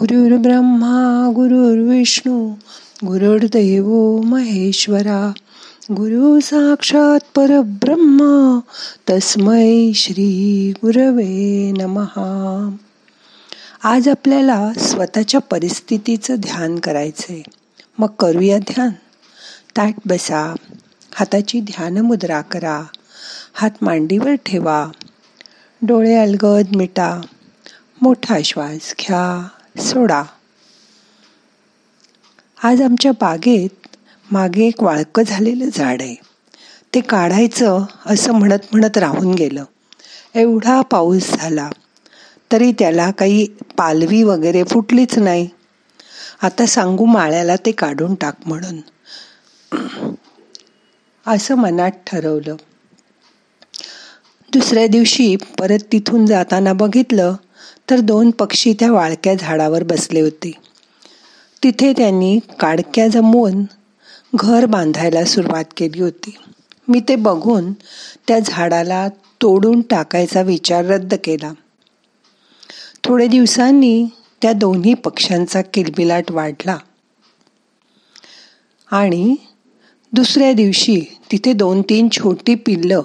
ब्रह्मा गुरुर्विष्णू गुरुर्दैव महेश्वरा गुरु साक्षात परब्रह्म तस्मै श्री गुरवे नमहा आज आपल्याला स्वतःच्या परिस्थितीचं ध्यान करायचंय. मग करूया ध्यान. ताट बसा हाताची ध्यान मुद्रा करा हात मांडीवर ठेवा डोळे अलगद मिटा मोठा श्वास घ्या. सोडा. आज आमच्या बागेत मागे एक वाळकं झालेलं झाड आहे. ते काढायचं असं म्हणत म्हणत राहून गेलं. एवढा पाऊस झाला. तरी त्याला काही पालवी वगैरे फुटलीच नाही. आता सांगू माळ्याला ते काढून टाक म्हणून. असं मनात ठरवलं. दुसऱ्या दिवशी परत तिथून जाताना बघितलं तर दोन पक्षी त्या वाळक्या झाडावर बसले होते. तिथे त्यांनी काडक्या जमवून घर बांधायला सुरुवात केली होती. मी ते बघून त्या झाडाला तोडून टाकायचा विचार रद्द केला. थोडे दिवसांनी त्या दोन्ही पक्ष्यांचा किलबिलाट वाढला. आणि दुसऱ्या दिवशी तिथे दोन तीन छोटी पिल्लं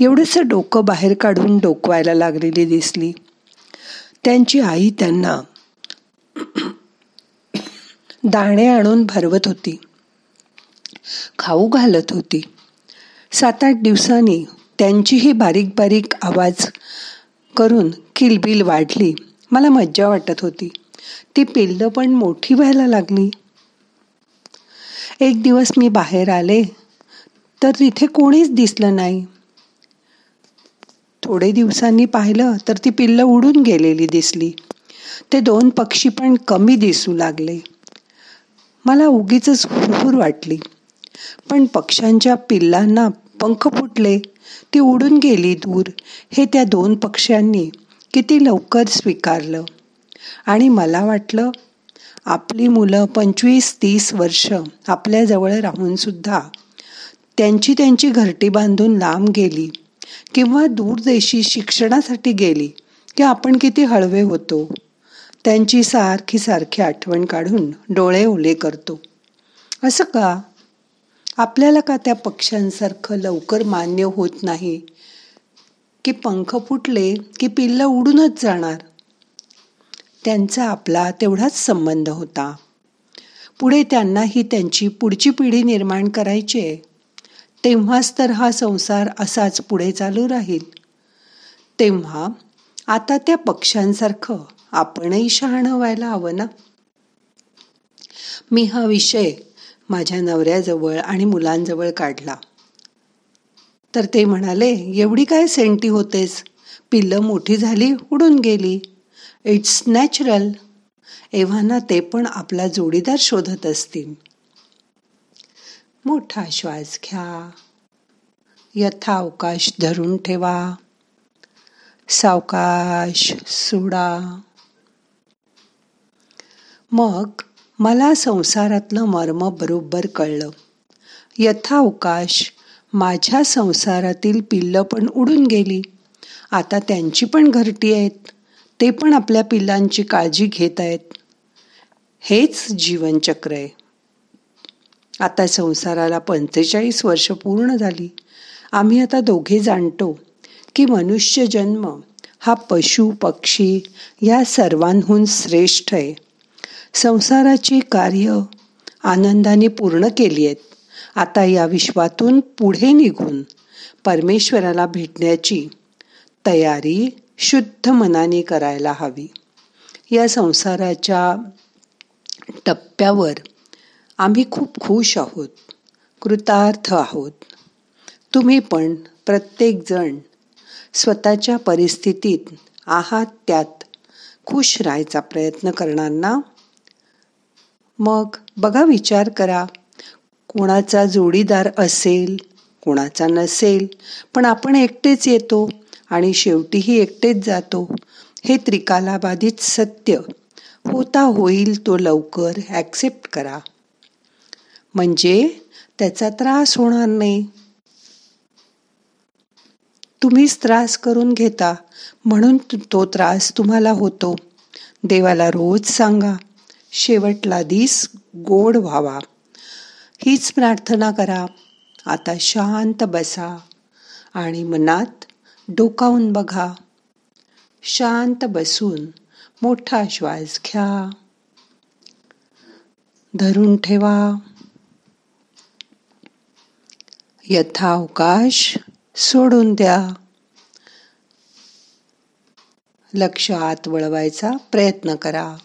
एवढंसं डोकं बाहेर काढून डोकवायला लागलेली दिसली. त्यांची आई त्यांना दाणे आणून भरवत होती. खाऊ घालत होती. सात आठ दिवसांनी त्यांचीही बारीक बारीक आवाज करून किलबिल वाढली. मला मज्जा वाटत होती. ती पिल्लं पण मोठी व्हायला लागली. एक दिवस मी बाहेर आले तर तिथे कोणीच दिसलं नाही. थोडे दिवसांनी पाहिलं तर ती पिल्लं उडून गेलेली दिसली. ते दोन पक्षी पण कमी दिसू लागले. मला उगीच हुरहुर वाटली. पण पक्ष्यांच्या पिल्लांना पंख फुटले. ती उडून गेली दूर. हे त्या दोन पक्ष्यांनी किती लवकर स्वीकारलं. आणि मला वाटलं आपली मुलं पंचवीस तीस वर्ष आपल्याजवळ राहूनसुद्धा त्यांची त्यांची घरटी बांधून लांब गेली. किंवा दूरदेशी शिक्षणासाठी गेली की आपण किती हळवे होतो. त्यांची सारखी सारखी आठवण काढून डोळे ओले करतो. असं का? आपल्याला का त्या पक्ष्यांसारखं लवकर मान्य होत नाही? की पंख फुटले की पिल्ल उडूनच जाणार? त्यांचा आपला तेवढाच संबंध होता. पुढे त्यांनाही त्यांची पुढची पिढी निर्माण करायची आहे तेव्हाच तर हा संसार असाच पुढे चालू राहील. तेव्हा आता त्या पक्ष्यांसारखं आपणही शहाणं व्हायला हवं ना? मी हा विषय माझ्या नवऱ्याजवळ आणि मुलांजवळ काढला. तर ते म्हणाले एवढी काय सेंटी होतेस? पिल्लं मोठी झाली उडून गेली. It's natural. एव्हाना ते पण आपला जोडीदार शोधत असतील. मोठा श्वास घ्या. यथावकाश धरून ठेवा. सावकाश सोडा. मग मला संसारातलं मर्म बरोबर कळलं. यथावकाश माझ्या संसारातील पिल्लं पण उडून गेली. आता त्यांची पण घरटी आहेत. ते पण आपल्या पिल्लांची काळजी घेत आहेत. हेच जीवनचक्र आहे. आता संसाराला पंचेचाळीस वर्ष पूर्ण झाली. आम्ही आता दोघे जाणतो की मनुष्य जन्म हा पशु पक्षी या सर्वांहून श्रेष्ठ आहे. संसाराची कार्य आनंदाने पूर्ण केली आहेत. आता या विश्वातून पुढे निघून परमेश्वराला भेटण्याची तयारी शुद्ध मनाने करायला हवी. या संसाराच्या टप्प्यावर आम्ही खूप खुश आहोत कृतार्थ आहोत. तुम्ही पण प्रत्येक जण स्वतःच्या परिस्थितीत आहात त्यात खुश राहायचा प्रयत्न करणार ना? मग बघा विचार करा कोणाचा जोडीदार असेल कोणाचा नसेल पण आपण एकटेच येतो आणि शेवटीही एकटेच जातो. हे त्रिकालाबाधित सत्य होता होईल तो लवकर ॲक्सेप्ट करा. म्हणजे त्याचा त्रास होणार नाही. तुम्हीच त्रास करून घेता म्हणून तो त्रास तुम्हाला होतो. देवाला रोज सांगा शेवटला दिस गोड व्हावा. हीच प्रार्थना करा. आता शांत बसा आणि मनात डोकावून बघा. शांत बसून मोठा श्वास घ्या. धरून ठेवा. यथावकाश सोडून द्या. लक्ष आत वळवायचा प्रयत्न करा.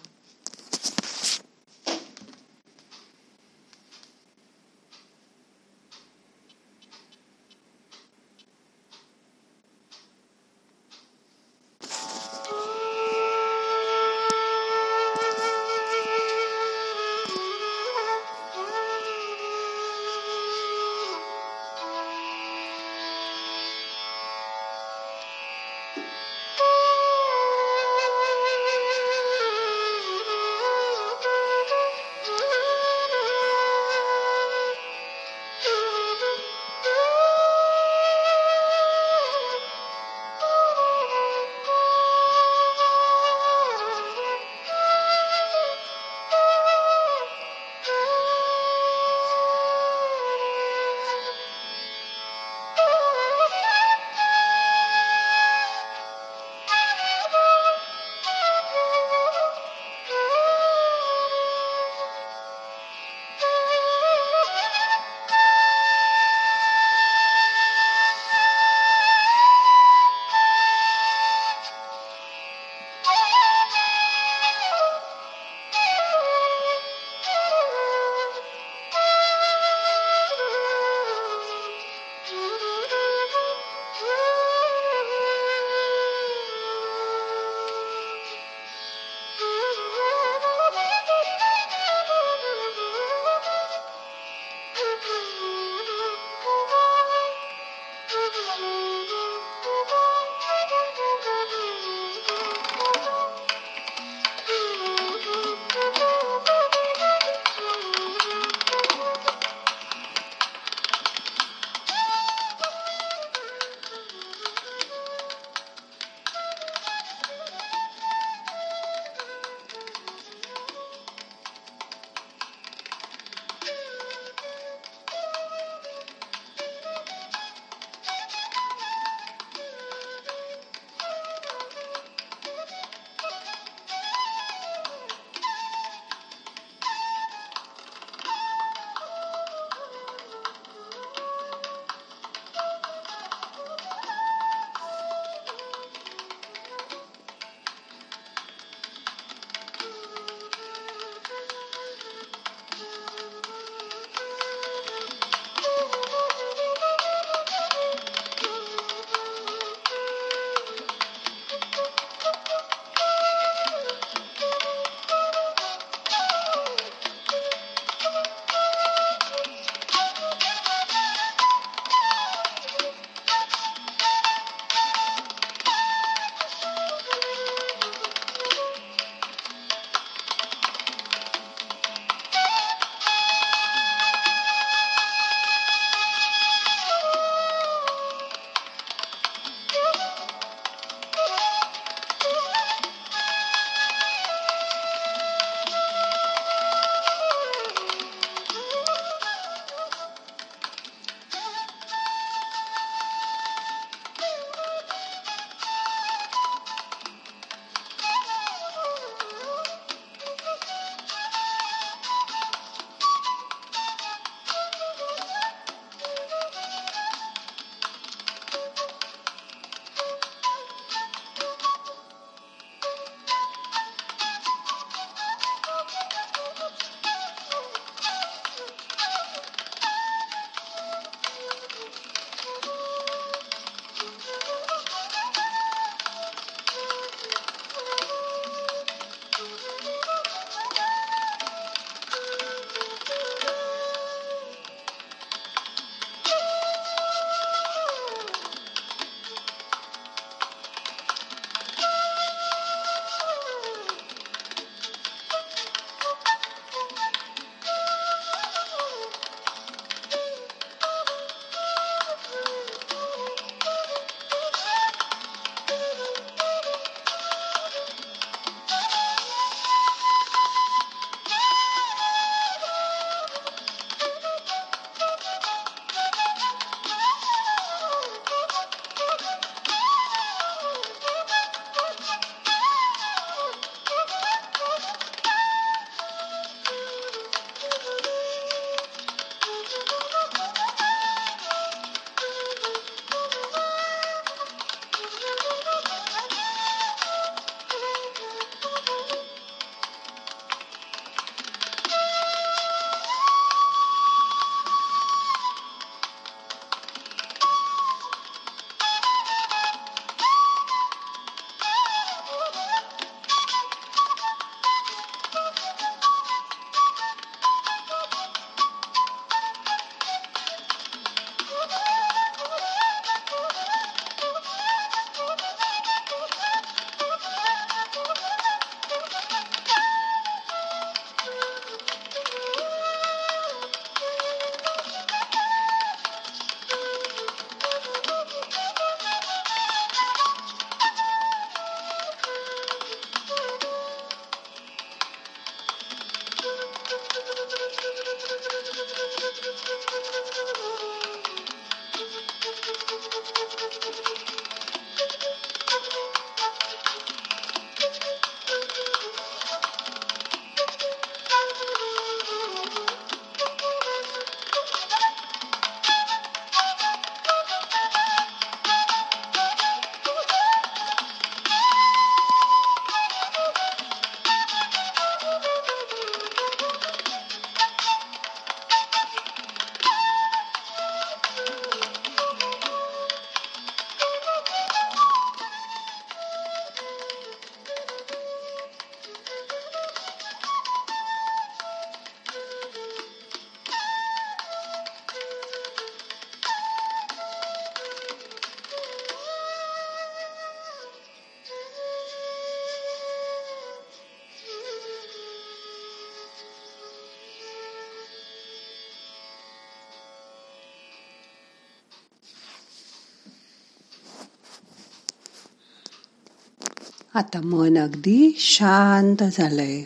आता मन अगदी शांत झालंय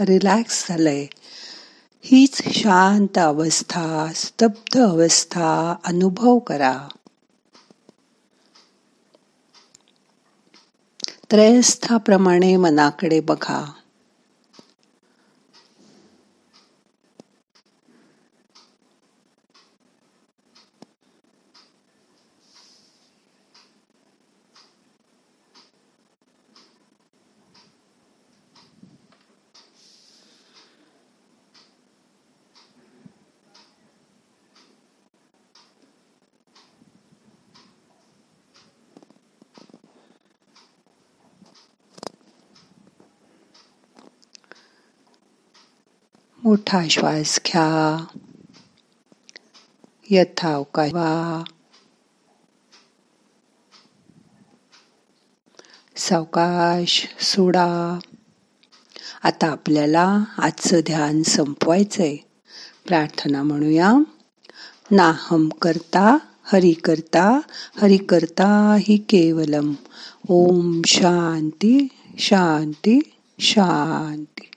रिलॅक्स झालंय. हीच शांत अवस्था स्तब्ध अवस्था अनुभव करा. त्रयस्थाप्रमाणे मनाकडे बघा. मोठा श्वास घ्या. यथावकाश सावकाश सोडा. आता आपल्याला आजचं ध्यान संपवायचंय. प्रार्थना म्हणूया. नाहम करता हरि करता हरि करता हि केवलम. ओम शांती शांती शांती.